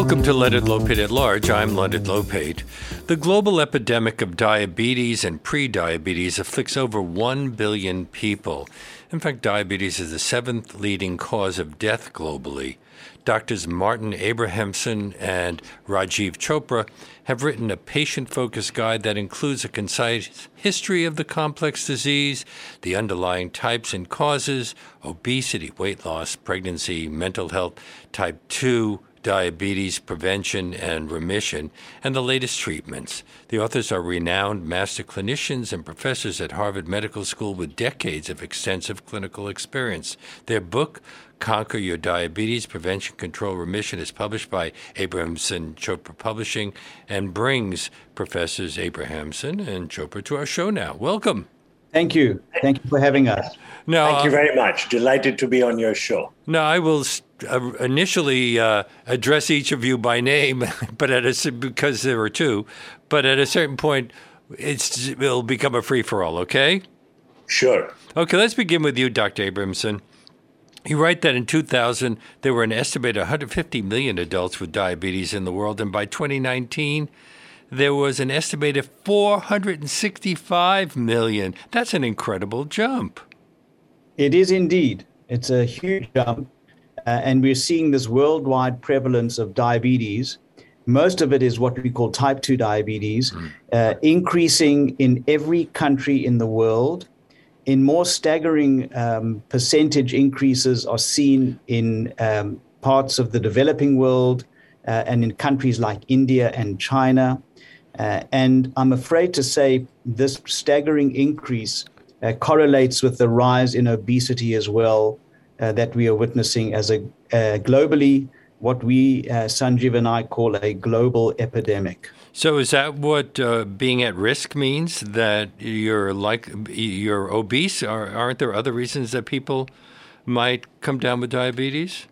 Welcome to Leonard Lopate at Large. I'm Leonard Lopate. The global epidemic of diabetes and prediabetes afflicts over 1 billion people. In fact, diabetes is the seventh leading cause of death globally. Doctors Martin Abrahamson and Rajiv Chopra have written a patient focused guide that includes a concise history of the complex disease, the underlying types and causes, obesity, weight loss, pregnancy, mental health, type 2 diabetes prevention and remission, and the latest treatments. The authors are renowned master clinicians and professors at Harvard Medical School with decades of extensive clinical experience. Their book, Conquer Your Diabetes Prevention, Control, Remission is published by Abrahamson Chopra Publishing and brings Professors Abrahamson and Chopra to our show now. Welcome. Thank you. Thank you for having us. No, Thank you very much. Delighted to be on your show. No, I will uh, initially uh, address each of you by name, but at a, because there are two, but at a certain point, it'll become a free for all. Okay. Sure. Okay, let's begin with you, Dr. Abramson. You write that in 2000, there were an estimated 150 million adults with diabetes in the world, and by 2019, there was an estimated 465 million. That's an incredible jump. It is indeed. It's a huge jump. Uh, and we're seeing this worldwide prevalence of diabetes. Most of it is what we call type 2 diabetes, mm. uh, increasing in every country in the world in more staggering um, percentage increases are seen in um, parts of the developing world uh, and in countries like India and China. Uh, and I'm afraid to say this staggering increase uh, correlates with the rise in obesity as well uh, that we are witnessing as a uh, globally, what we, uh, Sanjiv and I, call a global epidemic. So is that what uh, being at risk means? That you're like you're obese? Or aren't there other reasons that people might come down with diabetes?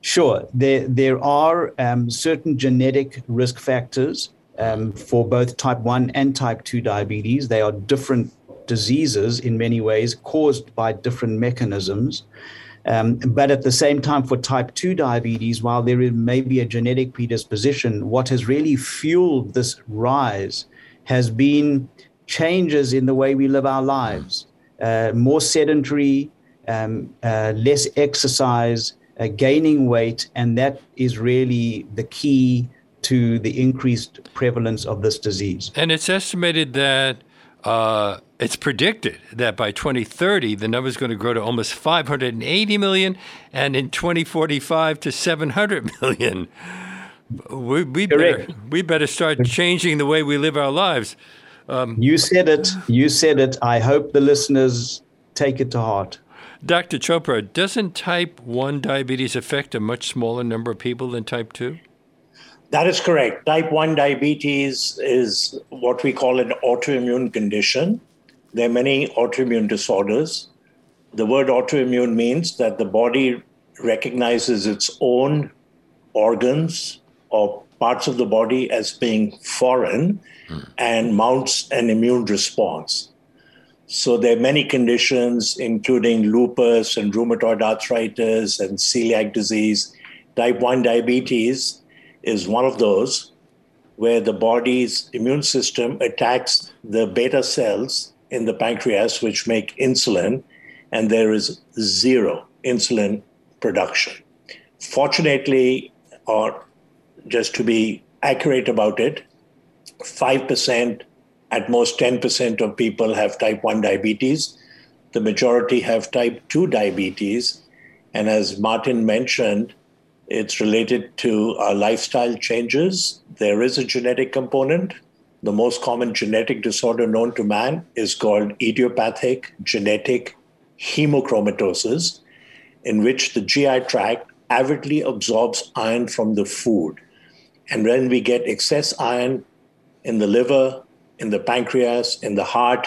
Sure, there there are um, certain genetic risk factors um, for both type one and type two diabetes. They are different diseases in many ways caused by different mechanisms. Um, but at the same time, for type 2 diabetes, while there is, may be a genetic predisposition, what has really fueled this rise has been changes in the way we live our lives. Uh, more sedentary, um, uh, less exercise, uh, gaining weight, and that is really the key to the increased prevalence of this disease. And it's estimated that uh, it's predicted that by 2030 the number is going to grow to almost 580 million, and in 2045 to 700 million. We, we better we better start changing the way we live our lives. Um, you said it. You said it. I hope the listeners take it to heart. Dr. Chopra, doesn't type 1 diabetes affect a much smaller number of people than type 2? That is correct. Type 1 diabetes is what we call an autoimmune condition. There are many autoimmune disorders. The word autoimmune means that the body recognizes its own organs or parts of the body as being foreign mm. and mounts an immune response. So there are many conditions, including lupus and rheumatoid arthritis and celiac disease. Type 1 diabetes is one of those where the body's immune system attacks the beta cells in the pancreas, which make insulin, and there is zero insulin production. Fortunately, or just to be accurate about it, 5%, at most 10% of people have type 1 diabetes. The majority have type 2 diabetes. And as Martin mentioned, it's related to our lifestyle changes. There is a genetic component. The most common genetic disorder known to man is called idiopathic genetic hemochromatosis, in which the GI tract avidly absorbs iron from the food. And when we get excess iron in the liver, in the pancreas, in the heart,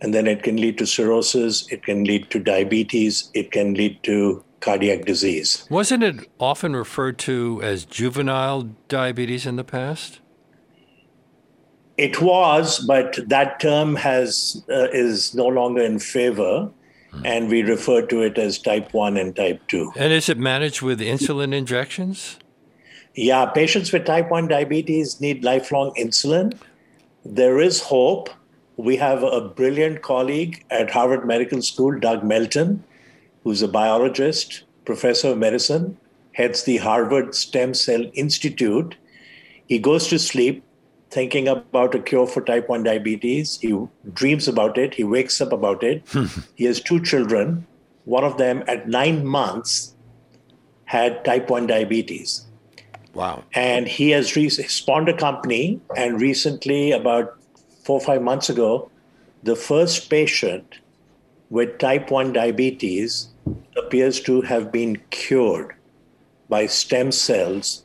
and then it can lead to cirrhosis, it can lead to diabetes, it can lead to cardiac disease. Wasn't it often referred to as juvenile diabetes in the past? It was, but that term has uh, is no longer in favor, hmm. and we refer to it as type one and type two. And is it managed with insulin injections? Yeah, patients with type 1 diabetes need lifelong insulin. There is hope. We have a brilliant colleague at Harvard Medical School, Doug Melton, who's a biologist, professor of medicine, heads the Harvard Stem Cell Institute. He goes to sleep thinking about a cure for type 1 diabetes. He dreams about it. He wakes up about it. Hmm. he has two children. One of them, at nine months, had type 1 diabetes. Wow. And he has re- spawned a company. And recently, about four or five months ago, the first patient with type 1 diabetes appears to have been cured by stem cells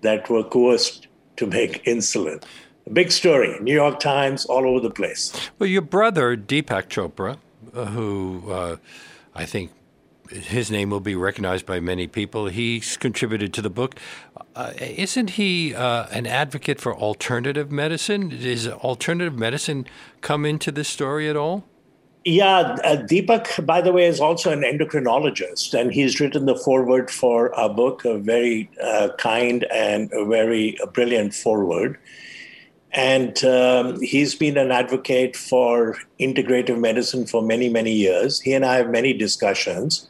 that were coerced to make insulin. A big story. New York Times, all over the place. Well, your brother, Deepak Chopra, uh, who uh, I think his name will be recognized by many people. He's contributed to the book. Uh, isn't he uh, an advocate for alternative medicine? Does alternative medicine come into this story at all? Yeah, uh, Deepak, by the way, is also an endocrinologist, and he's written the foreword for our book, a very uh, kind and a very brilliant foreword. And um, he's been an advocate for integrative medicine for many, many years. He and I have many discussions.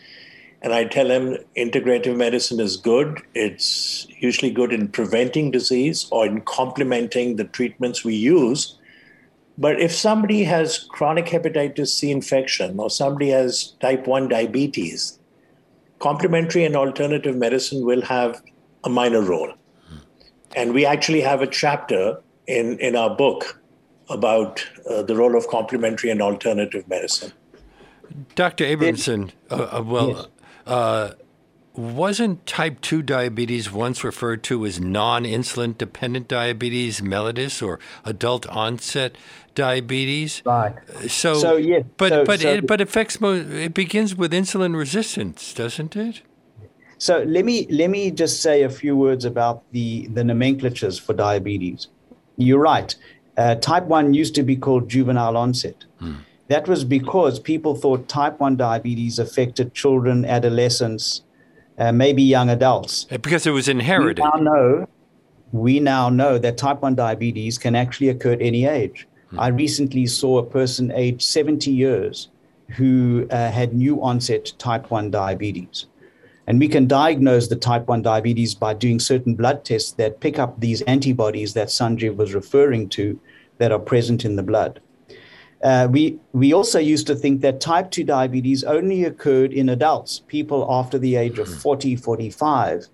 And I tell him integrative medicine is good. It's usually good in preventing disease or in complementing the treatments we use. But if somebody has chronic hepatitis C infection or somebody has type 1 diabetes, complementary and alternative medicine will have a minor role. And we actually have a chapter in, in our book about uh, the role of complementary and alternative medicine. Dr. Abramson, uh, uh, well, yes. Uh, wasn't type 2 diabetes once referred to as non insulin dependent diabetes mellitus or adult onset diabetes? Right. So, so yeah, but, so, but, so it, but affects mo- it begins with insulin resistance, doesn't it? So let me let me just say a few words about the the nomenclatures for diabetes. You're right. Uh, type 1 used to be called juvenile onset. Hmm. That was because people thought type 1 diabetes affected children, adolescents, uh, maybe young adults. Uh, because it was inherited. We now know, we now know that type 1 diabetes can actually occur at any age. Hmm. I recently saw a person aged 70 years who uh, had new onset type 1 diabetes. And we can diagnose the type 1 diabetes by doing certain blood tests that pick up these antibodies that Sanjiv was referring to that are present in the blood. Uh, we, we also used to think that type 2 diabetes only occurred in adults, people after the age of hmm. 40, 45.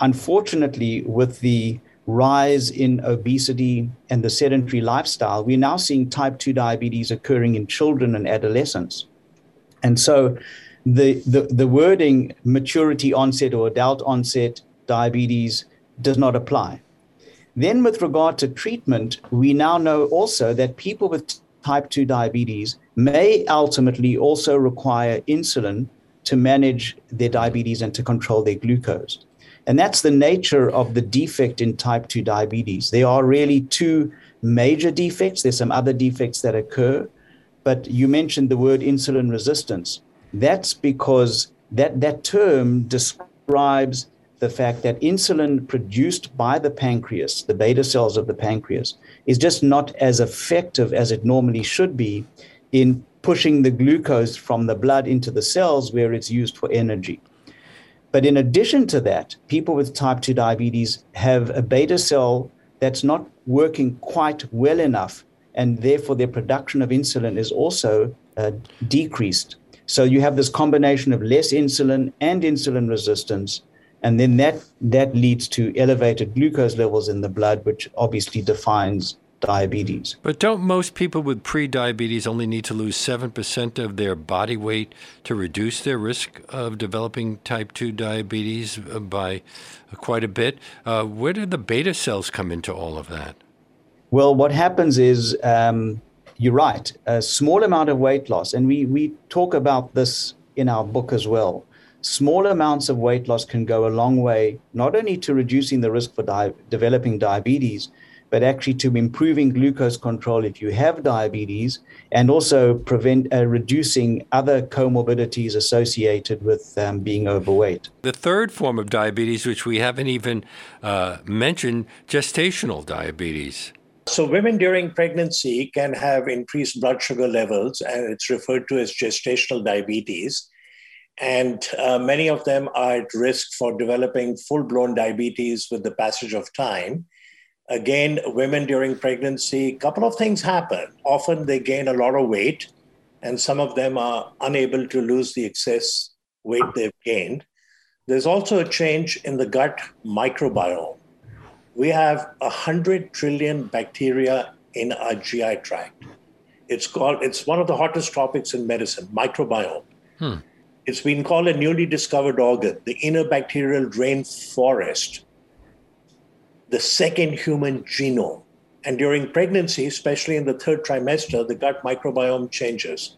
Unfortunately, with the rise in obesity and the sedentary lifestyle, we're now seeing type 2 diabetes occurring in children and adolescents. And so the, the, the wording maturity onset or adult onset diabetes does not apply. Then, with regard to treatment, we now know also that people with type 2 diabetes may ultimately also require insulin to manage their diabetes and to control their glucose. And that's the nature of the defect in type 2 diabetes. There are really two major defects. There's some other defects that occur, but you mentioned the word insulin resistance. That's because that, that term describes the fact that insulin produced by the pancreas, the beta cells of the pancreas, is just not as effective as it normally should be in pushing the glucose from the blood into the cells where it's used for energy. But in addition to that, people with type 2 diabetes have a beta cell that's not working quite well enough, and therefore their production of insulin is also uh, decreased. So you have this combination of less insulin and insulin resistance and then that that leads to elevated glucose levels in the blood which obviously defines diabetes. But don't most people with pre-diabetes only need to lose 7% of their body weight to reduce their risk of developing type 2 diabetes uh, by quite a bit? Uh, where do the beta cells come into all of that? Well what happens is um, you're right a small amount of weight loss and we, we talk about this in our book as well. Small amounts of weight loss can go a long way, not only to reducing the risk for di- developing diabetes, but actually to improving glucose control if you have diabetes and also prevent uh, reducing other comorbidities associated with um, being overweight. The third form of diabetes, which we haven't even uh, mentioned, gestational diabetes. So, women during pregnancy can have increased blood sugar levels, and it's referred to as gestational diabetes. And uh, many of them are at risk for developing full blown diabetes with the passage of time. Again, women during pregnancy, a couple of things happen. Often they gain a lot of weight, and some of them are unable to lose the excess weight they've gained. There's also a change in the gut microbiome. We have 100 trillion bacteria in our GI tract. It's called, it's one of the hottest topics in medicine, microbiome. Hmm. It's been called a newly discovered organ, the inner bacterial rainforest the second human genome. And during pregnancy, especially in the third trimester, the gut microbiome changes.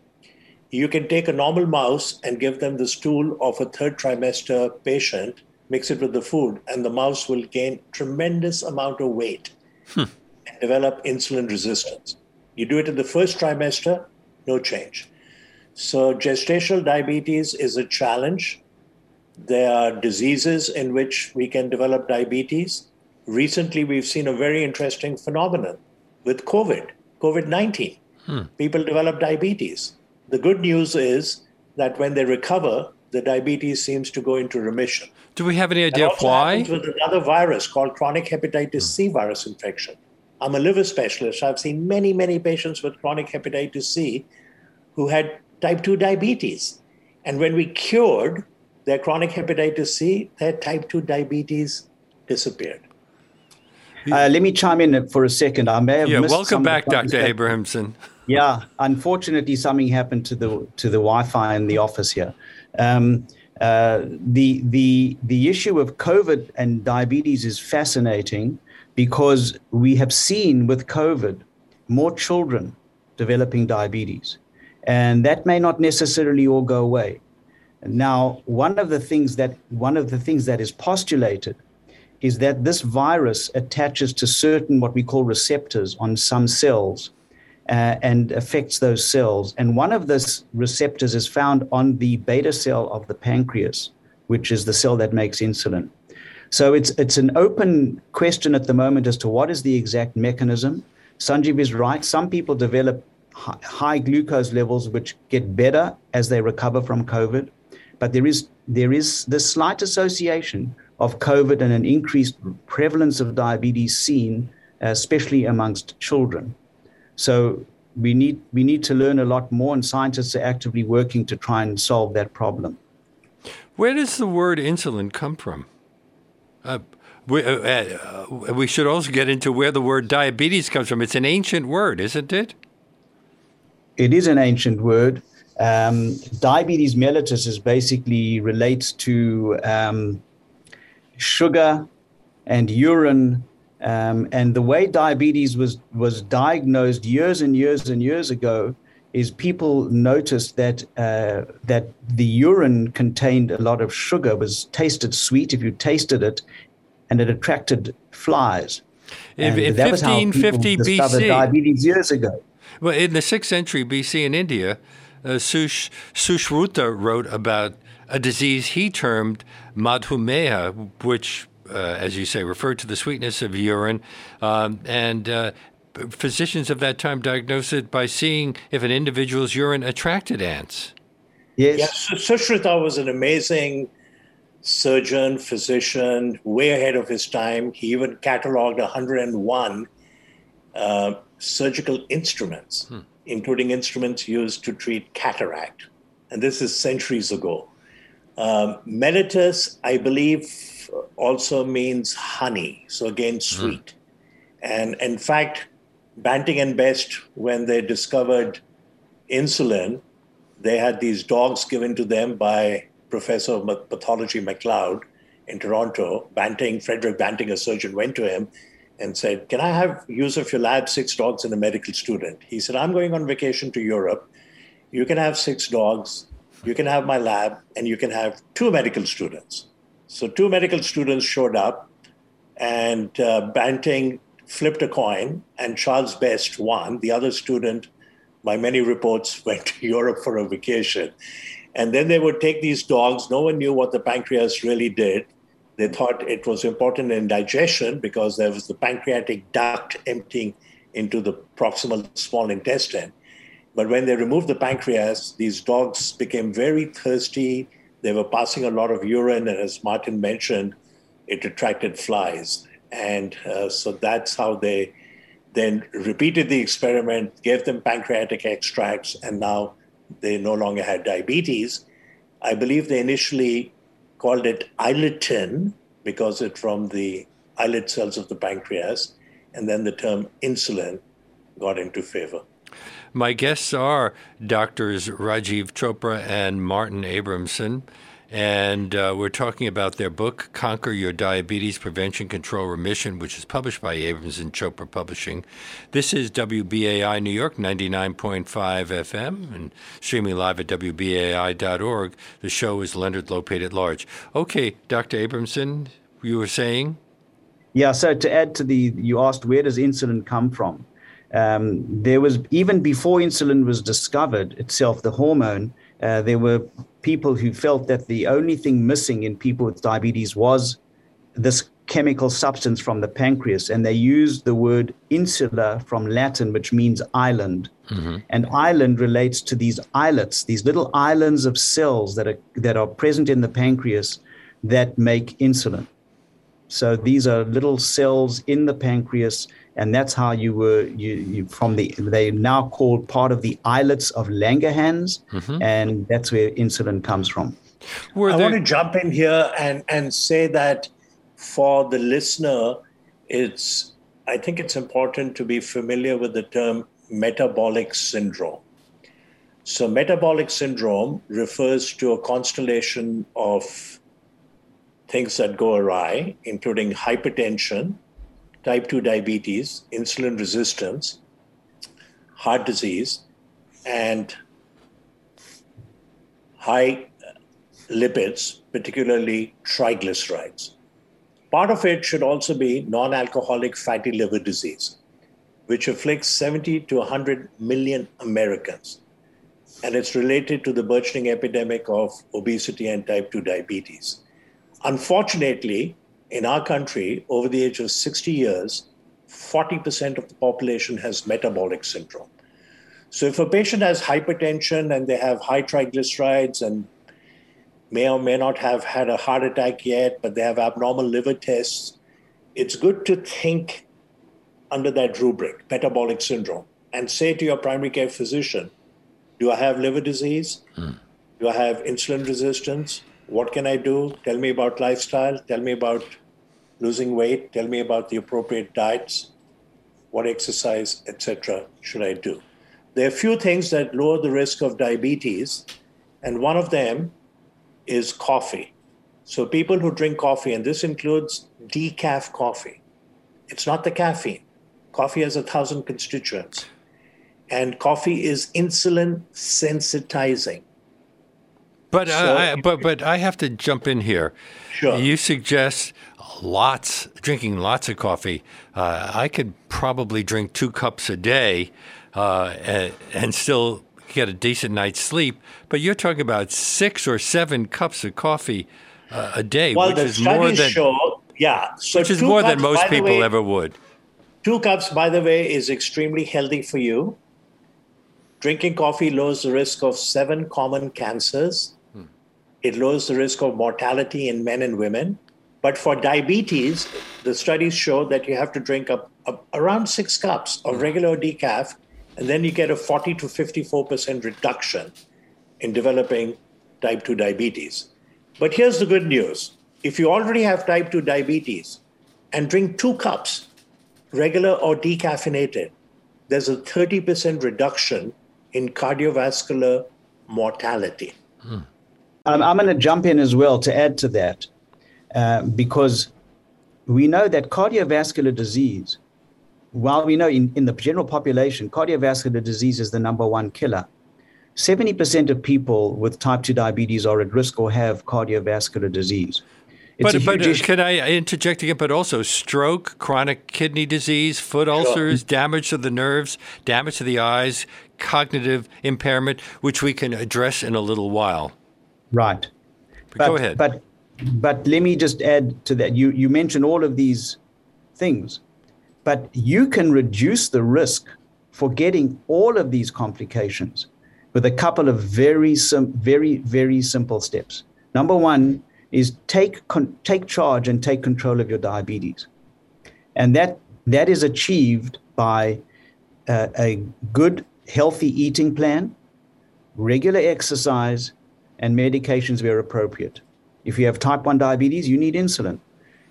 You can take a normal mouse and give them the stool of a third trimester patient, mix it with the food, and the mouse will gain tremendous amount of weight hmm. and develop insulin resistance. You do it in the first trimester, no change. So gestational diabetes is a challenge. There are diseases in which we can develop diabetes recently we've seen a very interesting phenomenon with COVID, COVID 19. Hmm. People develop diabetes. The good news is that when they recover, the diabetes seems to go into remission. Do we have any idea why? With another virus called chronic hepatitis hmm. C virus infection. I'm a liver specialist. I've seen many, many patients with chronic hepatitis C who had type 2 diabetes. And when we cured their chronic hepatitis C, their type 2 diabetes disappeared. Uh, let me chime in for a second. I may have yeah, welcome back, Dr. Abrahamson. Yeah, unfortunately, something happened to the to the Wi-Fi in the office here. Um, uh, the the the issue of COVID and diabetes is fascinating because we have seen with COVID more children developing diabetes, and that may not necessarily all go away. Now, one of the things that one of the things that is postulated is that this virus attaches to certain what we call receptors on some cells uh, and affects those cells. And one of those receptors is found on the beta cell of the pancreas, which is the cell that makes insulin. So it's it's an open question at the moment as to what is the exact mechanism. Sanjiv is right. Some people develop high glucose levels, which get better as they recover from COVID. But there is there is this slight association of COVID and an increased prevalence of diabetes seen, especially amongst children. So we need we need to learn a lot more, and scientists are actively working to try and solve that problem. Where does the word insulin come from? Uh, we, uh, uh, we should also get into where the word diabetes comes from. It's an ancient word, isn't it? It is an ancient word. Um, diabetes mellitus is basically relates to um, sugar and urine. Um, and the way diabetes was, was diagnosed years and years and years ago is people noticed that uh, that the urine contained a lot of sugar, was tasted sweet if you tasted it, and it attracted flies. In, in 1550 BC, diabetes years ago. Well, in the sixth century BC in India, uh, Sush, Sushruta wrote about a disease he termed madhumeha, which, uh, as you say, referred to the sweetness of urine. Um, and uh, physicians of that time diagnosed it by seeing if an individual's urine attracted ants. Yes. yes Sushruta was an amazing surgeon, physician, way ahead of his time. He even cataloged 101 uh, surgical instruments, hmm. including instruments used to treat cataract. And this is centuries ago. Um, mellitus, I believe, also means honey. So again, hmm. sweet. Mm. And in fact, Banting and Best, when they discovered insulin, they had these dogs given to them by Professor of Pathology MacLeod in Toronto. Banting, Frederick Banting, a surgeon, went to him and said, Can I have use of your lab six dogs and a medical student? He said, I'm going on vacation to Europe. You can have six dogs you can have my lab and you can have two medical students. So, two medical students showed up, and uh, Banting flipped a coin, and Charles Best won. The other student, by many reports, went to Europe for a vacation. And then they would take these dogs. No one knew what the pancreas really did. They thought it was important in digestion because there was the pancreatic duct emptying into the proximal small intestine. But when they removed the pancreas, these dogs became very thirsty. They were passing a lot of urine, and as Martin mentioned, it attracted flies. And uh, so that's how they then repeated the experiment, gave them pancreatic extracts, and now they no longer had diabetes. I believe they initially called it iletin because it's from the islet cells of the pancreas, and then the term insulin got into favor. My guests are doctors Rajiv Chopra and Martin Abramson. And uh, we're talking about their book, Conquer Your Diabetes Prevention, Control, Remission, which is published by Abramson Chopra Publishing. This is WBAI New York, 99.5 FM, and streaming live at WBAI.org. The show is Leonard Lopate at Large. Okay, Dr. Abramson, you were saying? Yeah, so to add to the, you asked where does insulin come from? Um, there was, even before insulin was discovered itself, the hormone, uh, there were people who felt that the only thing missing in people with diabetes was this chemical substance from the pancreas. And they used the word insula from Latin, which means island. Mm-hmm. And island relates to these islets, these little islands of cells that are, that are present in the pancreas that make insulin. So these are little cells in the pancreas and that's how you were you, you from the they now called part of the islets of Langerhans, mm-hmm. and that's where insulin comes from. Were I there... want to jump in here and and say that for the listener, it's I think it's important to be familiar with the term metabolic syndrome. So, metabolic syndrome refers to a constellation of things that go awry, including hypertension, type 2 diabetes, insulin resistance, heart disease, and high uh, lipids, particularly triglycerides. Part of it should also be non alcoholic fatty liver disease, which afflicts 70 to 100 million Americans. And it's related to the burgeoning epidemic of obesity and type 2 diabetes. Unfortunately, in our country, over the age of 60 years, 40% of the population has metabolic syndrome. So if a patient has hypertension and they have high triglycerides and may or may not have had a heart attack yet, but they have abnormal liver tests, it's good to think under that rubric, metabolic syndrome, and say to your primary care physician, do I have liver disease? Hmm. Do I have insulin resistance? What can I do? Tell me about lifestyle. Tell me about losing weight, tell me about the appropriate diets, what exercise, etc. should I do. There are a few things that lower the risk of diabetes, and one of them is coffee. So people who drink coffee, and this includes decaf coffee, it's not the caffeine. Coffee has a thousand constituents. And coffee is insulin sensitizing. But so, I, but but I have to jump in here. Sure. You suggest lots, drinking lots of coffee. Uh, I could probably drink two cups a day uh, and, and, still get a decent night's sleep. But you're talking about six or seven cups of coffee uh, a day, well, which is more than show, yeah, so which is more cups, than most people way, ever would. Two cups, by the way, is extremely healthy for you. Drinking coffee lowers the risk of seven common cancers. It lowers the risk of mortality in men and women. But for diabetes, the studies show that you have to drink up, up around six cups of regular decaf, and then you get a 40 to 54% reduction in developing type 2 diabetes. But here's the good news if you already have type 2 diabetes and drink two cups, regular or decaffeinated, there's a 30% reduction in cardiovascular mortality. Hmm. Um, I'm going to jump in as well to add to that. Uh, because we know that cardiovascular disease, while we know in, in the general population, cardiovascular disease is the number one killer, 70% of people with type 2 diabetes are at risk or have cardiovascular disease. It's but but uh, can I interject again? But also stroke, chronic kidney disease, foot ulcers, sure. damage to the nerves, damage to the eyes, cognitive impairment, which we can address in a little while. Right. But, but go ahead. But but let me just add to that. You you mentioned all of these things, but you can reduce the risk for getting all of these complications with a couple of very sim- very very simple steps. Number one is take con- take charge and take control of your diabetes, and that that is achieved by uh, a good healthy eating plan, regular exercise, and medications where appropriate. If you have type 1 diabetes, you need insulin.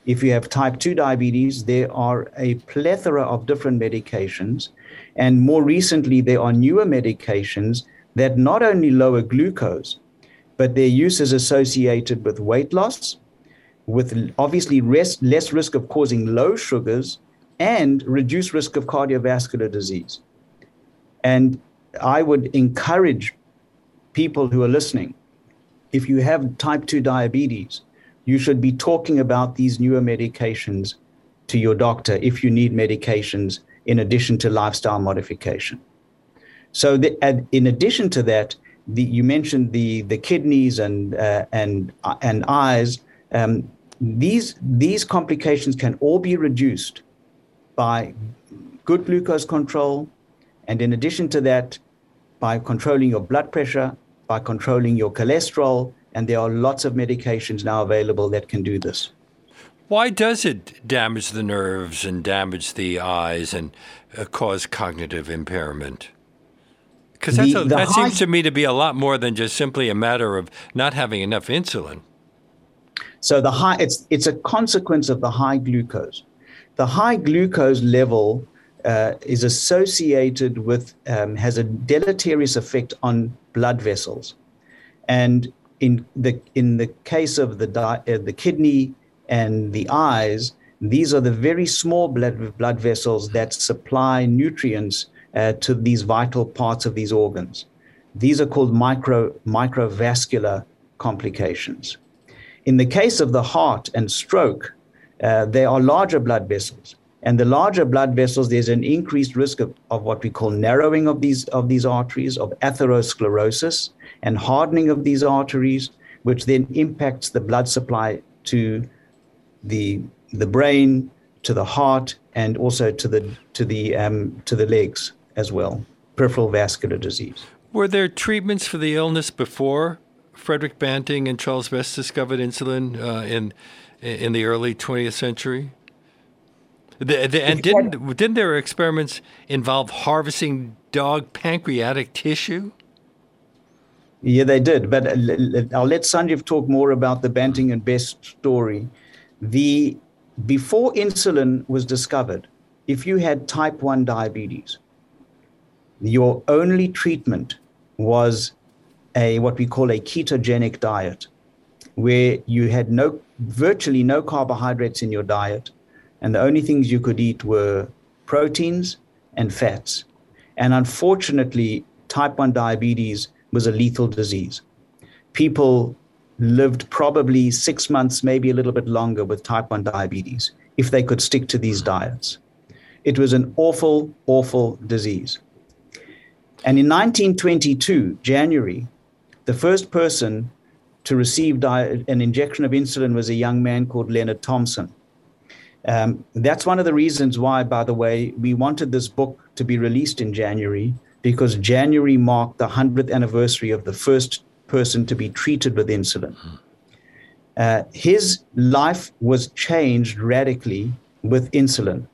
If you have type 2 diabetes, there are a plethora of different medications. And more recently, there are newer medications that not only lower glucose, but their use is associated with weight loss, with obviously rest, less risk of causing low sugars, and reduced risk of cardiovascular disease. And I would encourage people who are listening if you have type 2 diabetes, you should be talking about these newer medications to your doctor if you need medications in addition to lifestyle modification. So, the, in addition to that, the, you mentioned the, the kidneys and, uh, and, uh, and eyes. Um, these, these complications can all be reduced by good glucose control, and in addition to that, by controlling your blood pressure by controlling your cholesterol. And there are lots of medications now available that can do this. Why does it damage the nerves and damage the eyes and uh, cause cognitive impairment? Because that high, seems to me to be a lot more than just simply a matter of not having enough insulin. So the high, it's it's a consequence of the high glucose. The high glucose level uh, is associated with um, has a deleterious effect on blood vessels, and in the in the case of the di- uh, the kidney and the eyes, these are the very small blood blood vessels that supply nutrients uh, to these vital parts of these organs. These are called micro microvascular complications. In the case of the heart and stroke, uh, there are larger blood vessels and the larger blood vessels, there's an increased risk of, of what we call narrowing of these, of these arteries, of atherosclerosis, and hardening of these arteries, which then impacts the blood supply to the, the brain, to the heart, and also to the, to, the, um, to the legs as well, peripheral vascular disease. Were there treatments for the illness before Frederick Banting and Charles Best discovered insulin uh, in, in the early 20th century? The, the, and didn't didn't their experiments involve harvesting dog pancreatic tissue? Yeah, they did. But I'll let Sanjiv talk more about the Banting and Best story. The before insulin was discovered, if you had type 1 diabetes, your only treatment was a what we call a ketogenic diet, where you had no virtually no carbohydrates in your diet and the only things you could eat were proteins and fats. And unfortunately, type 1 diabetes was a lethal disease. People lived probably six months, maybe a little bit longer with type 1 diabetes if they could stick to these diets. It was an awful, awful disease. And in 1922, January, the first person to receive an injection of insulin was a young man called Leonard Thompson. Um, that's one of the reasons why, by the way, we wanted this book to be released in January because January marked the 100th anniversary of the first person to be treated with insulin. Uh, his life was changed radically with insulin.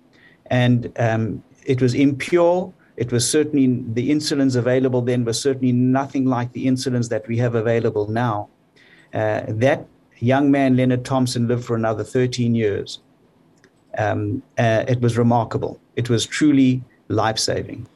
And um, it was impure. It was certainly, the insulins available then were certainly nothing like the insulins that we have available now. Uh, that young man, Leonard Thompson, lived for another 13 years um, uh, it was remarkable. It was truly life saving.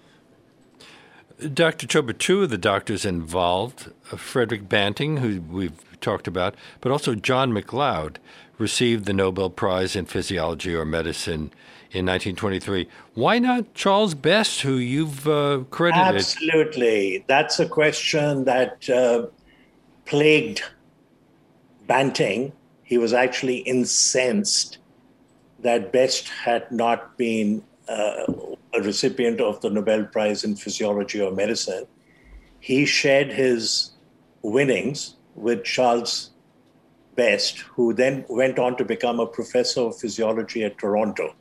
Dr. Chopra, two of the doctors involved, uh, Frederick Banting, who we've talked about, but also John McLeod, received the Nobel Prize in Physiology or Medicine in 1923. Why not Charles Best, who you've uh, credited? Absolutely. That's a question that uh, plagued Banting he was actually incensed that Best had not been uh, a recipient of the Nobel Prize in Physiology or Medicine. He shared his winnings with Charles Best, who then went on to become a professor of physiology at Toronto.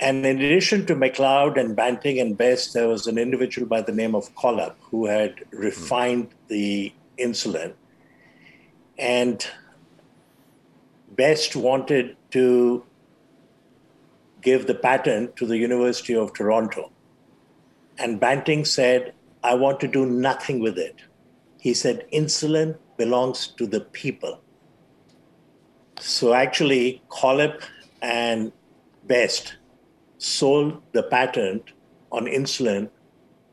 And in addition to MacLeod and Banting and Best, there was an individual by the name of Collip who had refined the insulin. And Best wanted to give the patent to the University of Toronto. And Banting said, I want to do nothing with it. He said, insulin belongs to the people. So actually, Collip and Best sold the patent on insulin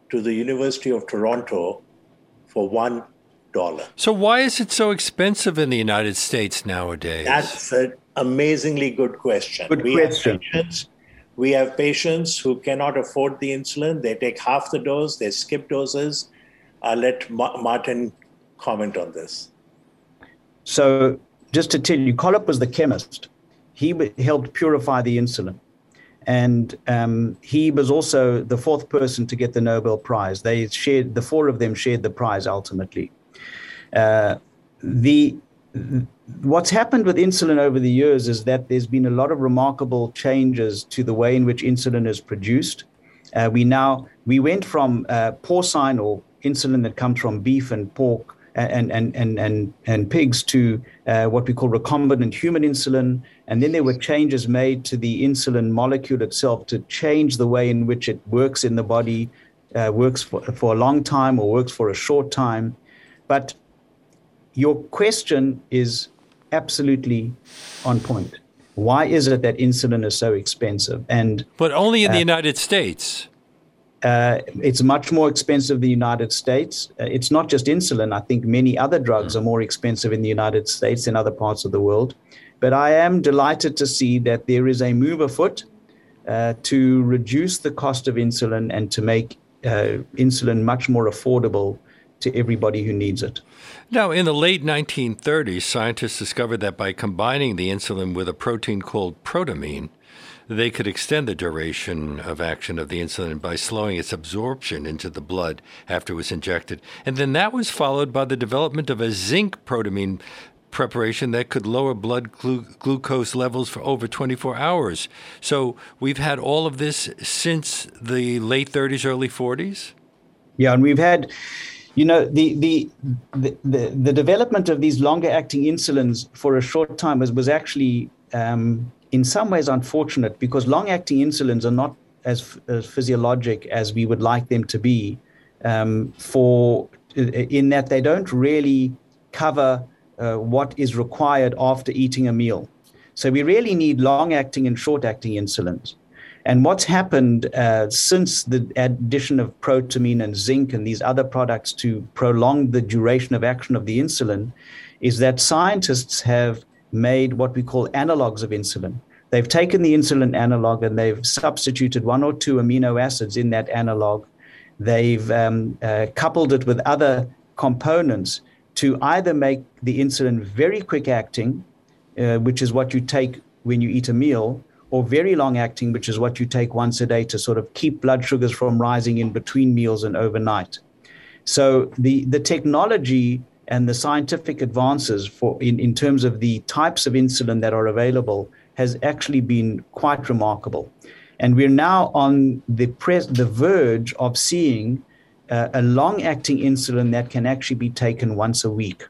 to the University of Toronto for one dollar. So why is it so expensive in the United States nowadays? That's an amazingly good question. Good we question. Have patients, we have patients who cannot afford the insulin. They take half the dose. They skip doses. I'll let Ma- Martin comment on this. So, just to tell you, Collip was the chemist. He helped purify the insulin and um, he was also the fourth person to get the Nobel Prize. They shared the four of them shared the prize ultimately. Uh, the what's happened with insulin over the years is that there's been a lot of remarkable changes to the way in which insulin is produced. Uh, we now we went from uh, porcine or insulin that comes from beef and pork and and and and, and pigs to uh, what we call recombinant human insulin, and then there were changes made to the insulin molecule itself to change the way in which it works in the body, uh, works for, for a long time or works for a short time. But your question is absolutely on point. Why is it that insulin is so expensive? And but only in uh, the United States. Uh, it's much more expensive in the United States. Uh, it's not just insulin. I think many other drugs are more expensive in the United States than other parts of the world. But I am delighted to see that there is a move afoot uh, to reduce the cost of insulin and to make uh, insulin much more affordable to everybody who needs it. Now, in the late 1930s, scientists discovered that by combining the insulin with a protein called protamine, they could extend the duration of action of the insulin by slowing its absorption into the blood after it was injected. And then that was followed by the development of a zinc protamine preparation that could lower blood glu- glucose levels for over 24 hours. So we've had all of this since the late 30s, early 40s? Yeah, and we've had you know the, the the the, the development of these longer acting insulins for a short time was, was actually um, in some ways unfortunate because long acting insulins are not as, as, physiologic as we would like them to be um, for in that they don't really cover uh, what is required after eating a meal. So we really need long acting and short acting insulins. And what's happened uh, since the addition of protamine and zinc and these other products to prolong the duration of action of the insulin is that scientists have made what we call analogs of insulin. They've taken the insulin analog and they've substituted one or two amino acids in that analog. They've um, uh, coupled it with other components to either make the insulin very quick acting, uh, which is what you take when you eat a meal, or very long acting, which is what you take once a day to sort of keep blood sugars from rising in between meals and overnight. So the, the technology and the scientific advances for in, in terms of the types of insulin that are available has actually been quite remarkable. And we're now on the, pres- the verge of seeing uh, a long acting insulin that can actually be taken once a week.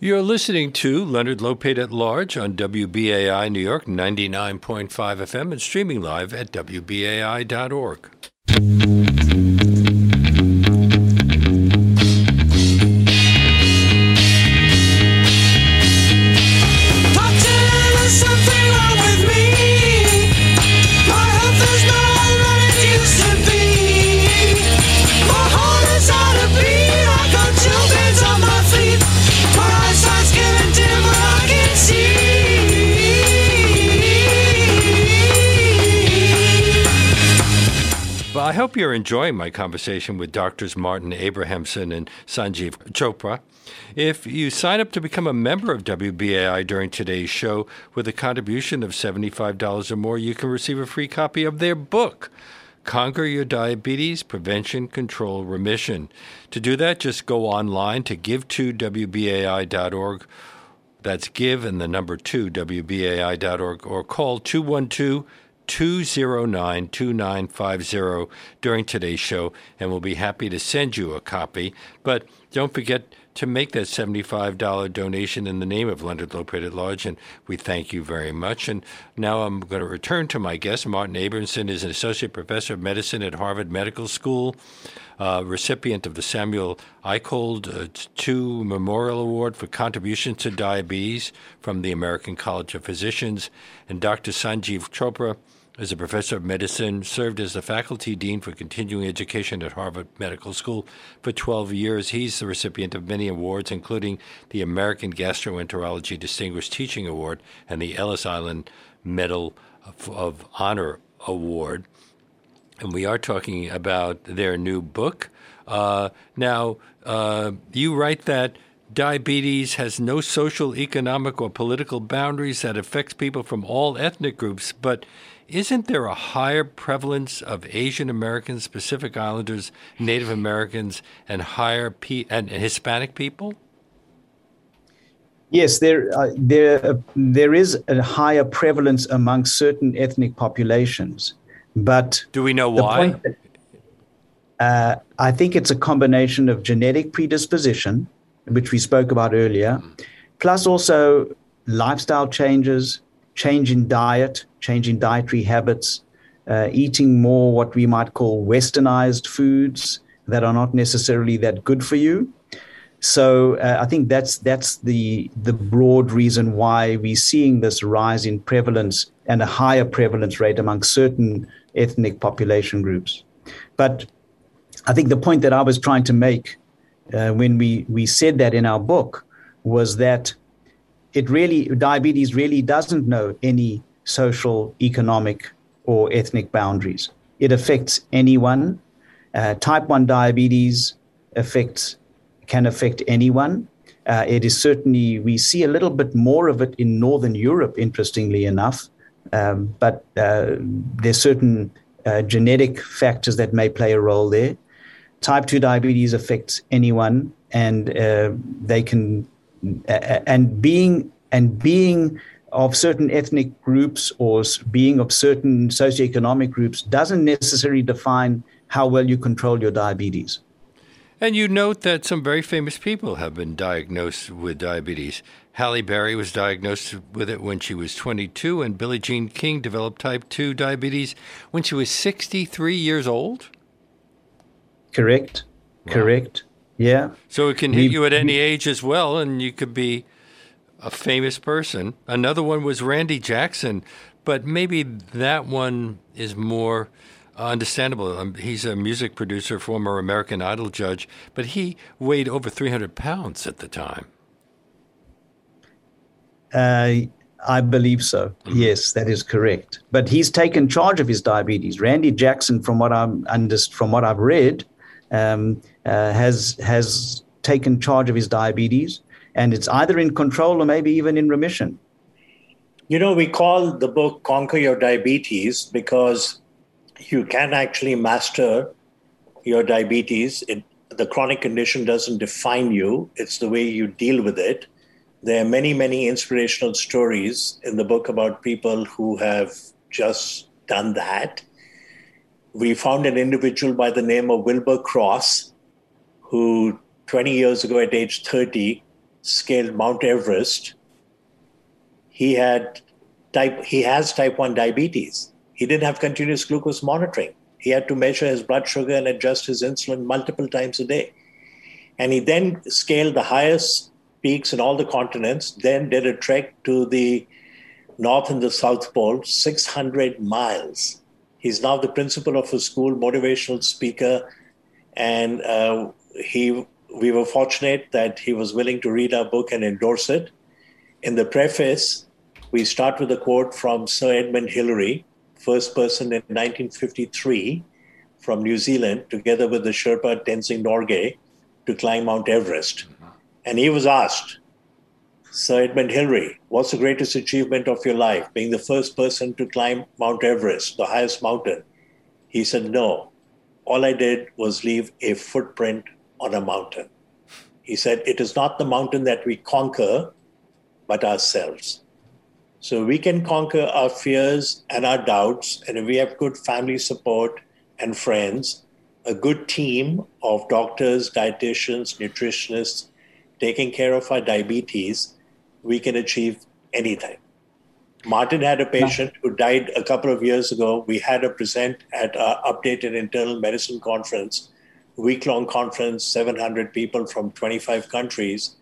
You're listening to Leonard Lopate at Large on WBAI New York 99.5 FM and streaming live at WBAI.org. hope you're enjoying my conversation with doctors Martin Abrahamson and Sanjiv Chopra. If you sign up to become a member of WBAI during today's show with a contribution of $75 or more, you can receive a free copy of their book. Conquer Your Diabetes Prevention, Control, Remission. To do that, just go online to give2wbai.org. That's give and the number 2, wbai.org, or call 212 209 2950 during today's show, and we'll be happy to send you a copy. But don't forget to make that $75 donation in the name of Leonard Lopate at Large, and we thank you very much. And now I'm going to return to my guest. Martin Abrahamson is an associate professor of medicine at Harvard Medical School, uh, recipient of the Samuel Eichold uh, II Memorial Award for contributions to diabetes from the American College of Physicians, and Dr. Sanjiv Chopra as a professor of medicine, served as the faculty dean for continuing education at Harvard Medical School for 12 years. He's the recipient of many awards, including the American Gastroenterology Distinguished Teaching Award and the Ellis Island Medal of, of Honor Award. And we are talking about their new book. Uh, now, uh, you write that diabetes has no social, economic, or political boundaries that affects people from all ethnic groups, but isn't there a higher prevalence of Asian Americans, Pacific Islanders, Native Americans, and higher P- and Hispanic people? Yes, there uh, there uh, there is a higher prevalence among certain ethnic populations, but do we know why? That, uh, I think it's a combination of genetic predisposition, which we spoke about earlier, plus also lifestyle changes, change in diet, change in dietary habits, uh, eating more what we might call westernized foods that are not necessarily that good for you. So uh, I think that's that's the the broad reason why we're seeing this rise in prevalence and a higher prevalence rate among certain ethnic population groups. But I think the point that I was trying to make uh, when we we said that in our book was that it really diabetes really doesn't know any social, economic, or ethnic boundaries. It affects anyone. Uh, type 1 diabetes affects, can affect anyone. Uh, it is certainly, we see a little bit more of it in Northern Europe, interestingly enough. Um, but uh, there's certain uh, genetic factors that may play a role there. Type 2 diabetes affects anyone, and uh, they can, and being, and being of certain ethnic groups or being of certain socioeconomic groups doesn't necessarily define how well you control your diabetes. And you note that some very famous people have been diagnosed with diabetes. Halle Berry was diagnosed with it when she was 22, and Billie Jean King developed type 2 diabetes when she was 63 years old? Correct. Wow. Correct. Yeah. So it can hit we, you at any age as well, and you could be a famous person. Another one was Randy Jackson, but maybe that one is more understandable. Um, he's a music producer, former American Idol judge, but he weighed over 300 pounds at the time. Uh, I believe so. Mm-hmm. Yes, that is correct. But he's taken charge of his diabetes. Randy Jackson, from what I'm from what I've read, um, uh, has has taken charge of his diabetes and it's either in control or maybe even in remission. You know, we call the book Conquer Your Diabetes because you can actually master your diabetes. It, the chronic condition doesn't define you, it's the way you deal with it. There are many, many inspirational stories in the book about people who have just done that. We found an individual by the name of Wilbur Cross, who 20 years ago at age 30 scaled Mount Everest, he had type he has type 1 diabetes. He didn't have continuous glucose monitoring. He had to measure his blood sugar and adjust his insulin multiple times a day. And he then scaled the highest peaks in all the continents, then did a trek to the North and the South Pole, 600 miles. He's now the principal of a school, motivational speaker, and uh, he we were fortunate that he was willing to read our book and endorse it. In the preface, we start with a quote from Sir Edmund Hillary, first person in 1953 from New Zealand, together with the Sherpa Tenzing Norgay, to climb Mount Everest. Mm-hmm. And he was asked, Sir Edmund Hillary, what's the greatest achievement of your life? Being the first person to climb Mount Everest, the highest mountain. He said, No. All I did was leave a footprint on a mountain. He said, It is not the mountain that we conquer, but ourselves. So we can conquer our fears and our doubts. And if we have good family support and friends, a good team of doctors, dietitians, nutritionists taking care of our diabetes, we can achieve anything. Martin had a patient who died a couple of years ago. We had a present at our updated internal medicine conference, week long conference, 700 people from 25 countries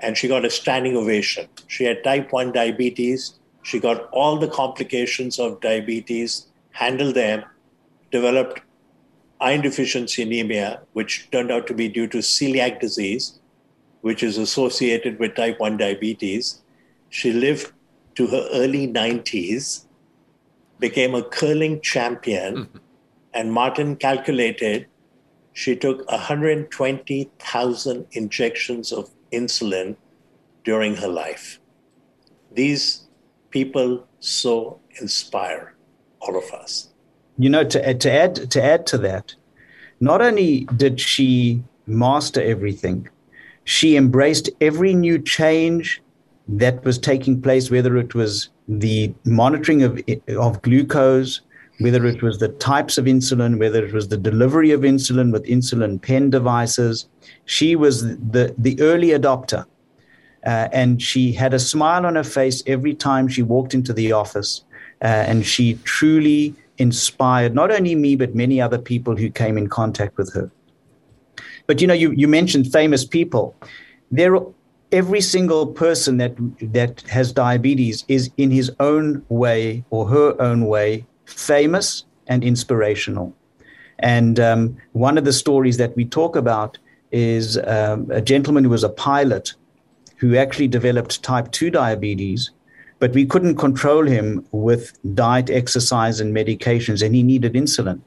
and she got a standing ovation. She had type 1 diabetes. She got all the complications of diabetes, handled them, developed iron deficiency anemia, which turned out to be due to celiac disease, which is associated with type 1 diabetes. She lived to her early 90s, became a curling champion, mm-hmm. and Martin calculated she took 120,000 injections of insulin during her life. These people so inspire all of us. You know, to, to add to add to that, not only did she master everything, she embraced every new change that was taking place, whether it was the monitoring of, of glucose, whether it was the types of insulin, whether it was the delivery of insulin with insulin pen devices. She was the, the early adopter. Uh, and she had a smile on her face every time she walked into the office. Uh, and she truly inspired not only me, but many other people who came in contact with her. But you know, you, you mentioned famous people. There, every single person that that has diabetes is in his own way or her own way famous and inspirational. And um, one of the stories that we talk about is um, a gentleman who was a pilot who actually developed type 2 diabetes, but we couldn't control him with diet, exercise, and medications, and he needed insulin.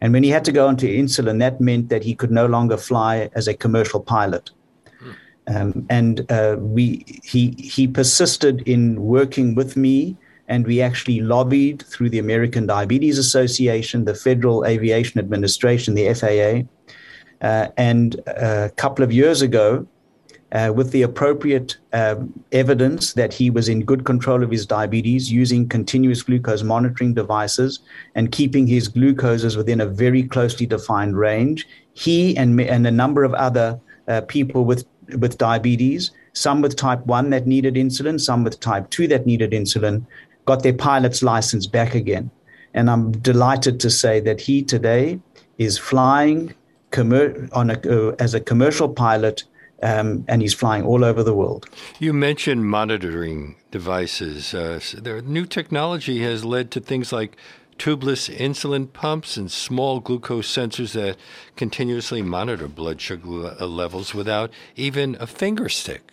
And when he had to go onto insulin, that meant that he could no longer fly as a commercial pilot. Um, and uh, we, he, he persisted in working with me and we actually lobbied through the American Diabetes Association, the Federal Aviation Administration, the FAA. Uh, and a couple of years ago, uh, with the appropriate um, evidence that he was in good control of his diabetes using continuous glucose monitoring devices and keeping his glucoses within a very closely defined range, he and, and a number of other uh, people with, with diabetes, some with type 1 that needed insulin, some with type 2 that needed insulin, got their pilot's license back again. And I'm delighted to say that he today is flying commer- on a, uh, as a commercial pilot um, and he's flying all over the world. You mentioned monitoring devices. Uh, so new technology has led to things like tubeless insulin pumps and small glucose sensors that continuously monitor blood sugar levels without even a finger stick.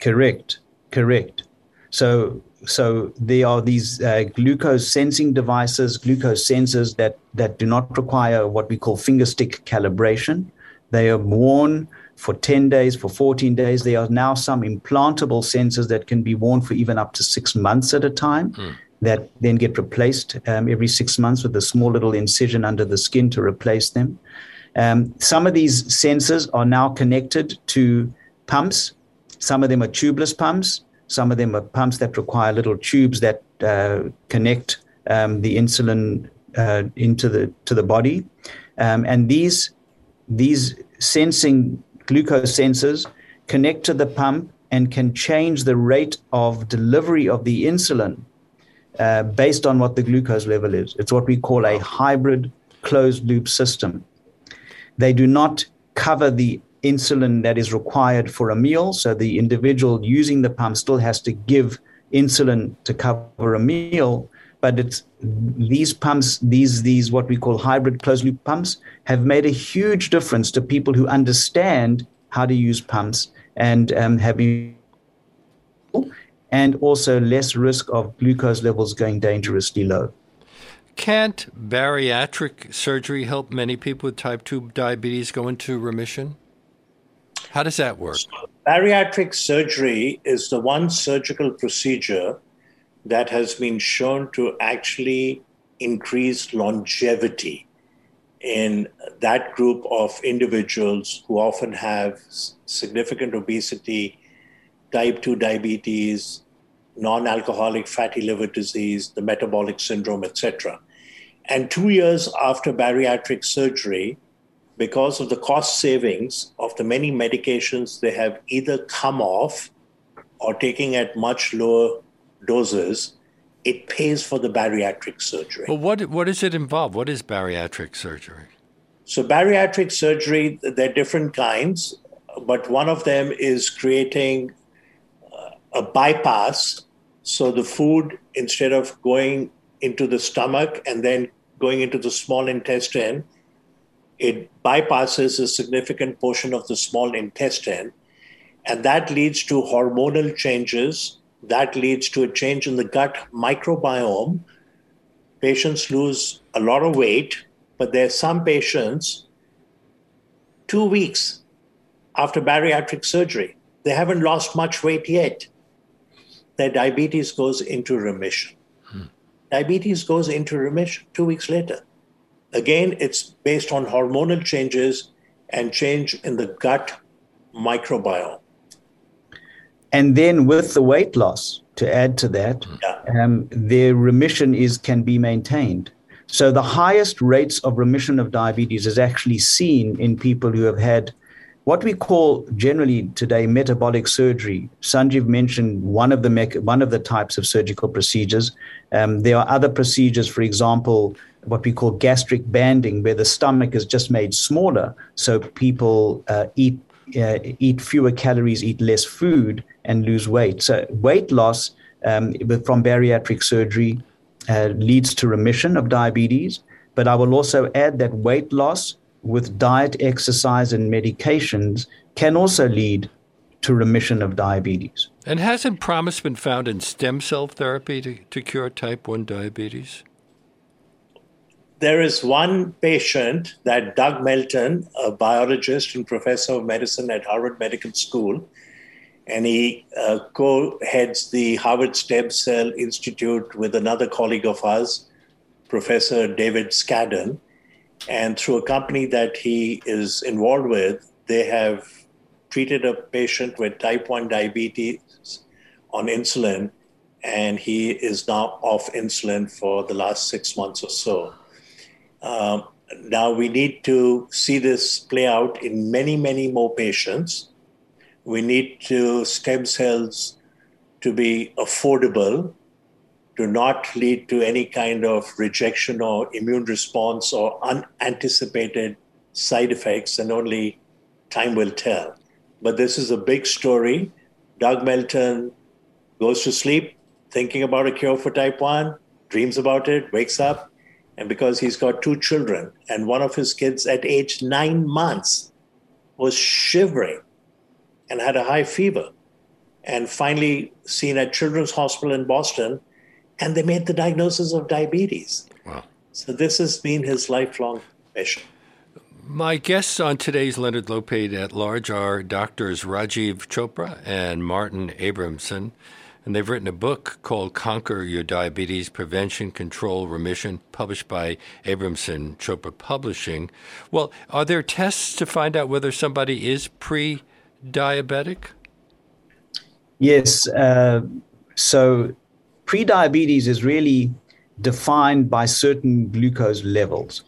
Correct, correct. So so there are these uh, glucose sensing devices, glucose sensors that that do not require what we call finger stick calibration. They are worn for 10 days, for 14 days. There are now some implantable sensors that can be worn for even up to six months at a time. Mm. That then get replaced um, every six months with a small little incision under the skin to replace them. Um, some of these sensors are now connected to pumps. Some of them are tubeless pumps. Some of them are pumps that require little tubes that uh, connect um, the insulin uh, into the to the body, um, and these these sensing glucose sensors connect to the pump and can change the rate of delivery of the insulin uh, based on what the glucose level is. It's what we call a hybrid closed loop system. They do not cover the insulin that is required for a meal. So the individual using the pump still has to give insulin to cover a meal. But it's these pumps, these these what we call hybrid closed loop pumps, have made a huge difference to people who understand how to use pumps and um, have and also less risk of glucose levels going dangerously low. can't bariatric surgery help many people with type 2 diabetes go into remission? How does that work? Bariatric surgery is the one surgical procedure that has been shown to actually increase longevity in that group of individuals who often have significant obesity, type 2 diabetes, non alcoholic fatty liver disease, the metabolic syndrome, etc. And two years after bariatric surgery, because of the cost savings of the many medications they have either come off or taking at much lower doses, it pays for the bariatric surgery. Well, what, what does it involve? What is bariatric surgery? So, bariatric surgery, there are different kinds, but one of them is creating uh, a bypass. So, the food, instead of going into the stomach and then going into the small intestine, it bypasses a significant portion of the small intestine, and that leads to hormonal changes. That leads to a change in the gut microbiome. Patients lose a lot of weight, but there are some patients, two weeks after bariatric surgery, they haven't lost much weight yet. Their diabetes goes into remission. Hmm. Diabetes goes into remission two weeks later. Again, it's based on hormonal changes and change in the gut microbiome. And then with the weight loss, to add to that, yeah. um, their remission is can be maintained. So the highest rates of remission of diabetes is actually seen in people who have had what we call generally today metabolic surgery. Sanjiv mentioned one of the one of the types of surgical procedures. Um, there are other procedures, for example, what we call gastric banding, where the stomach is just made smaller, so people uh, eat uh, eat fewer calories, eat less food, and lose weight. So weight loss um, from bariatric surgery uh, leads to remission of diabetes. But I will also add that weight loss with diet, exercise, and medications can also lead to remission of diabetes. And hasn't promise been found in stem cell therapy to, to cure type 1 diabetes? There is one patient that Doug Melton, a biologist and professor of medicine at Harvard Medical School, and he uh, co heads the Harvard Stem Cell Institute with another colleague of ours, Professor David Scadden. And through a company that he is involved with, they have treated a patient with type 1 diabetes on insulin, and he is now off insulin for the last six months or so. Um, now we need to see this play out in many, many more patients. We need to stem cells to be affordable, to not lead to any kind of rejection or immune response or unanticipated side effects, and only time will tell. But this is a big story. Doug Melton goes to sleep thinking about a cure for type 1, dreams about it, wakes up, and because he's got two children, and one of his kids at age nine months was shivering and had a high fever, and finally seen at Children's Hospital in Boston, and they made the diagnosis of diabetes. Wow. So this has been his lifelong mission. My guests on today's Leonard Lopate at Large are doctors Rajiv Chopra and Martin Abrahamson. And they've written a book called Conquer Your Diabetes Prevention, Control, Remission, published by Abrahamson Chopra Publishing. Well, are there tests to find out whether somebody is pre diabetic? Yes. Uh, so, pre-diabetes is really defined by certain glucose levels.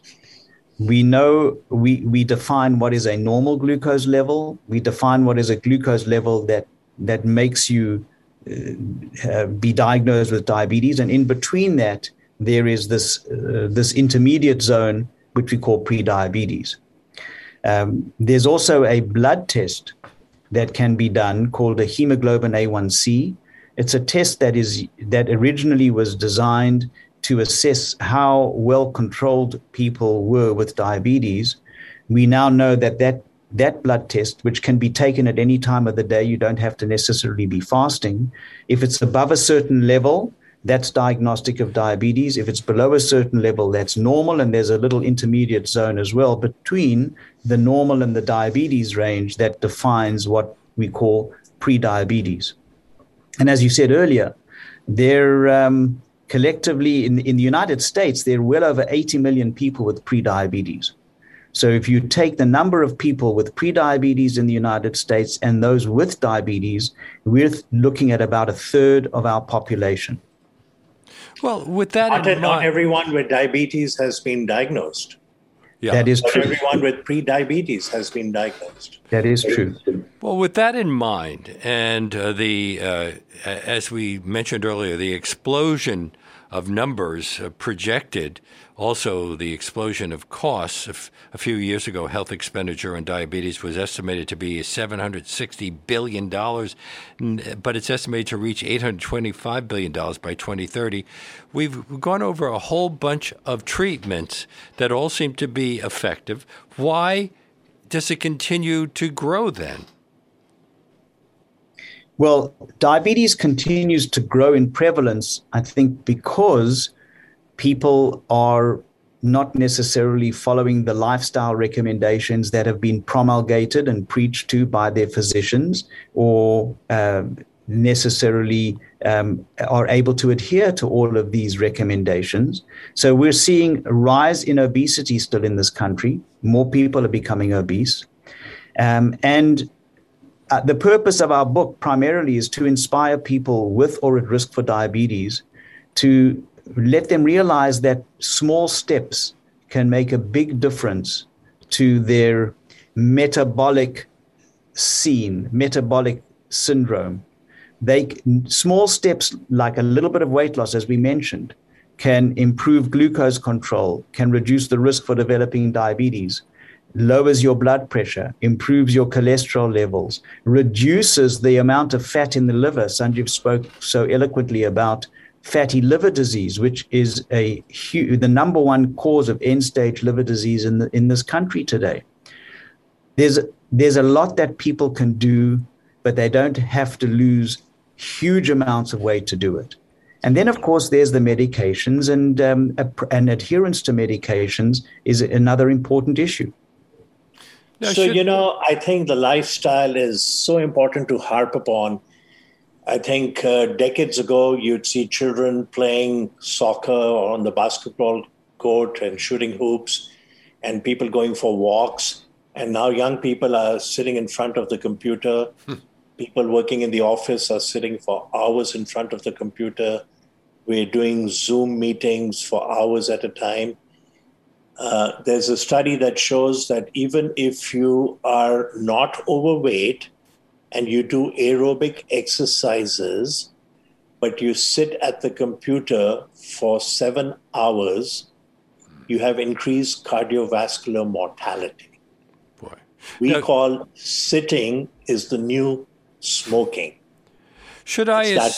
We know we, we define what is a normal glucose level. We define what is a glucose level that, that makes you uh, be diagnosed with diabetes, and in between that, there is this uh, this intermediate zone which we call pre-diabetes. Um, there's also a blood test that can be done called a hemoglobin A1C. It's a test that is that originally was designed to assess how well controlled people were with diabetes. We now know that that that blood test, which can be taken at any time of the day, you don't have to necessarily be fasting. If it's above a certain level, that's diagnostic of diabetes. If it's below a certain level, that's normal, and there's a little intermediate zone as well between the normal and the diabetes range that defines what we call prediabetes. And as you said earlier, there um, collectively in, in the United States, there are well over 80 million people with prediabetes. So if you take the number of people with prediabetes in the United States and those with diabetes, we're looking at about a third of our population. Well, with that, not, in not mind, everyone with diabetes has been diagnosed. Yeah. That is but true. Everyone with pre-diabetes has been diagnosed. That is true. Well, with that in mind, and uh, the uh, as we mentioned earlier, the explosion of numbers uh, projected also, the explosion of costs. A few years ago, health expenditure on diabetes was estimated to be $760 billion, but it's estimated to reach $825 billion by 2030. We've gone over a whole bunch of treatments that all seem to be effective. Why does it continue to grow then? Well, diabetes continues to grow in prevalence, I think, because people are not necessarily following the lifestyle recommendations that have been promulgated and preached to by their physicians or uh, necessarily um, are able to adhere to all of these recommendations. So we're seeing a rise in obesity still in this country. More people are becoming obese. Um, and uh, the purpose of our book primarily is to inspire people with or at risk for diabetes to let them realize that small steps can make a big difference to their metabolic scene, metabolic syndrome. They small steps like a little bit of weight loss, as we mentioned, can improve glucose control, can reduce the risk for developing diabetes, lowers your blood pressure, improves your cholesterol levels, reduces the amount of fat in the liver. Sanjiv spoke so eloquently about fatty liver disease, which is a huge, the number one cause of end-stage liver disease in the, in this country today. There's there's a lot that people can do, but they don't have to lose huge amounts of weight to do it. And then, of course, there's the medications, and um, and adherence to medications is another important issue. so, should... you know, I think the lifestyle is so important to harp upon I think uh, decades ago, you'd see children playing soccer on the basketball court and shooting hoops, and people going for walks. And now young people are sitting in front of the computer. Hmm. People working in the office are sitting for hours in front of the computer. We're doing Zoom meetings for hours at a time. Uh, there's a study that shows that even if you are not overweight, and you do aerobic exercises, but you sit at the computer for seven hours, you have increased cardiovascular mortality. Boy. We now, call sitting is the new smoking. Should I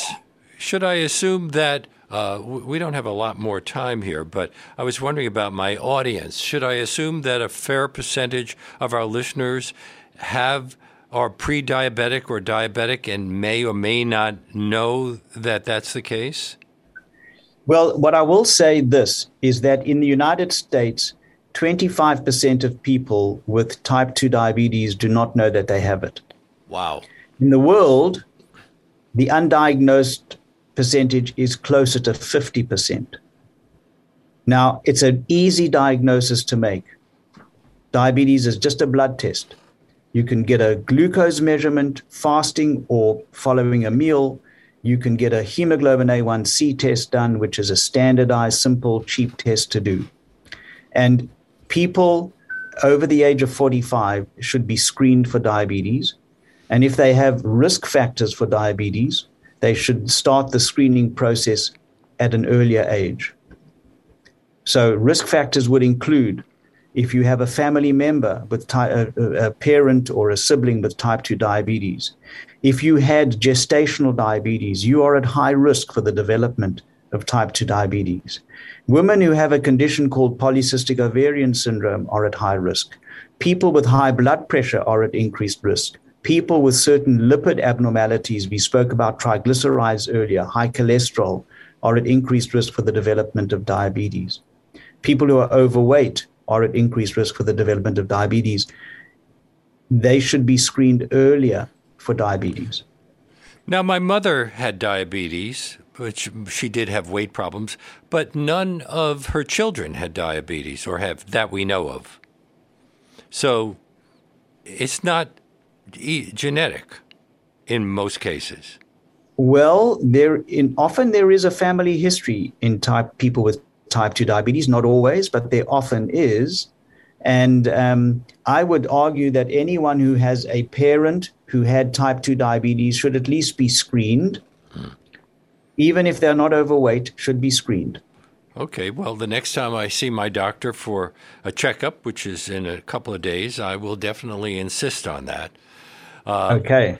should I assume that uh, we don't have a lot more time here, but I was wondering about my audience. Should I assume that a fair percentage of our listeners have are pre diabetic or diabetic and may or may not know that that's the case? Well, what I will say this is that in the United States, 25% of people with type 2 diabetes do not know that they have it. Wow. In the world, the undiagnosed percentage is closer to 50%. Now, it's an easy diagnosis to make. Diabetes is just a blood test. You can get a glucose measurement fasting or following a meal. You can get a hemoglobin A1C test done, which is a standardized, simple, cheap test to do. And people over the age of 45 should be screened for diabetes. And if they have risk factors for diabetes, they should start the screening process at an earlier age. So, risk factors would include if you have a family member with ty- a, a, parent or a sibling with type 2 diabetes, if you had gestational diabetes, you are at high risk for the development of type 2 diabetes. Women who have a condition called polycystic ovarian syndrome are at high risk. People with high blood pressure are at increased risk. People with certain lipid abnormalities, we spoke about triglycerides earlier, high cholesterol, are at increased risk for the development of diabetes. People who are overweight are at increased risk for the development of diabetes. They should be screened earlier for diabetes. Now, my mother had diabetes, which she did have weight problems, but none of her children had diabetes or have that we know of. So it's not e- genetic in most cases. Well, there in often there is a family history in type people with type 2 diabetes, not always, but there often is. And um, I would argue that anyone who has a parent who had type 2 diabetes should at least be screened. Even if they're not overweight, should be screened. Okay, well, the next time I see my doctor for a checkup, which is in a couple of days, I will definitely insist on that. Uh, okay.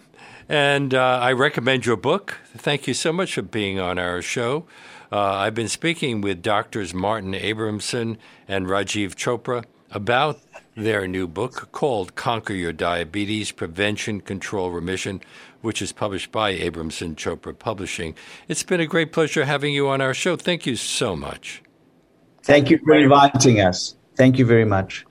And uh, I recommend your book. Thank you so much for being on our show. Uh, I've been speaking with doctors Martin Abrahamson and Rajiv Chopra about their new book called Conquer Your Diabetes Prevention, Control, Remission, which is published by Abrahamson Chopra Publishing. It's been a great pleasure having you on our show. Thank you so much. Thank you for inviting us. Thank you very much.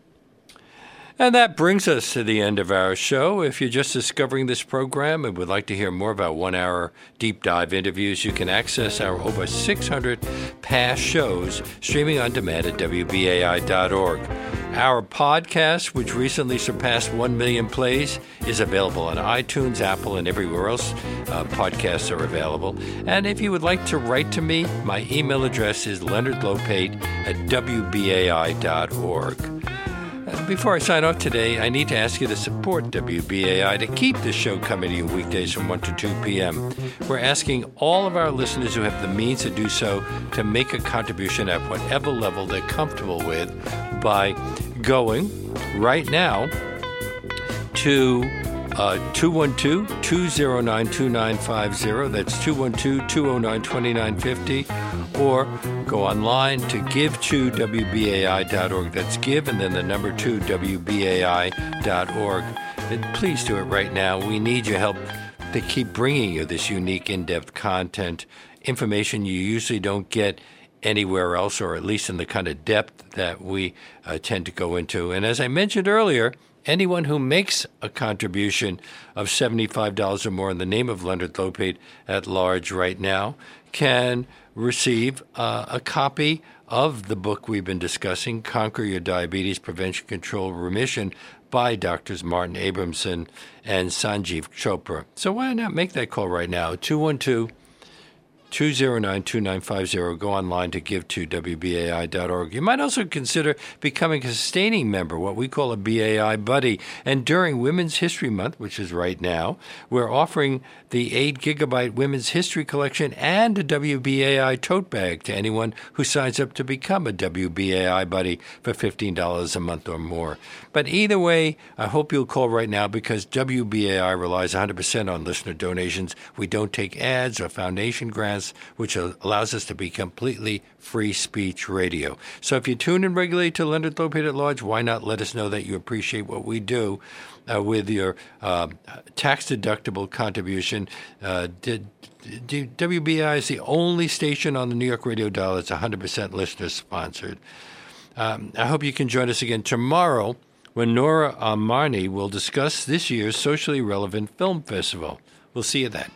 And that brings us to the end of our show. If you're just discovering this program and would like to hear more about one hour deep dive interviews, you can access our over 600 past shows streaming on demand at WBAI.org. Our podcast, which recently surpassed 1 million plays, is available on iTunes, Apple, and everywhere else uh, podcasts are available. And if you would like to write to me, my email address is leonardlopate at WBAI.org. Before I sign off today, I need to ask you to support WBAI to keep this show coming to you weekdays from 1 to 2 p.m. We're asking all of our listeners who have the means to do so to make a contribution at whatever level they're comfortable with by going right now to 212 209 2950. That's 212 209 2950. Or go online to give to WBAI.org. That's give and then the number two, WBAI.org. And please do it right now. We need your help to keep bringing you this unique, in depth content, information you usually don't get anywhere else, or at least in the kind of depth that we uh, tend to go into. And as I mentioned earlier, anyone who makes a contribution of $75 or more in the name of Leonard Lopate at large right now can receive uh, a copy of the book we've been discussing, Conquer Your Diabetes Prevention, Control, Remission, by Doctors Martin Abrahamson and Sanjiv Chopra. So why not make that call right now? 212 209 2950. Go online to give to WBAI.org. You might also consider becoming a sustaining member, what we call a BAI buddy. And during Women's History Month, which is right now, we're offering the 8 gigabyte Women's History Collection and a WBAI tote bag to anyone who signs up to become a WBAI buddy for $15 a month or more. But either way, I hope you'll call right now because WBAI relies 100% on listener donations. We don't take ads or foundation grants which allows us to be completely free speech radio. So if you tune in regularly to Leonard Lopate at Large, why not let us know that you appreciate what we do uh, with your uh, tax deductible contribution? Uh, WBAI is the only station on the New York radio dial that's 100% listener sponsored. Um, I hope you can join us again tomorrow when Nora Armani will discuss this year's socially relevant film festival. We'll see you then.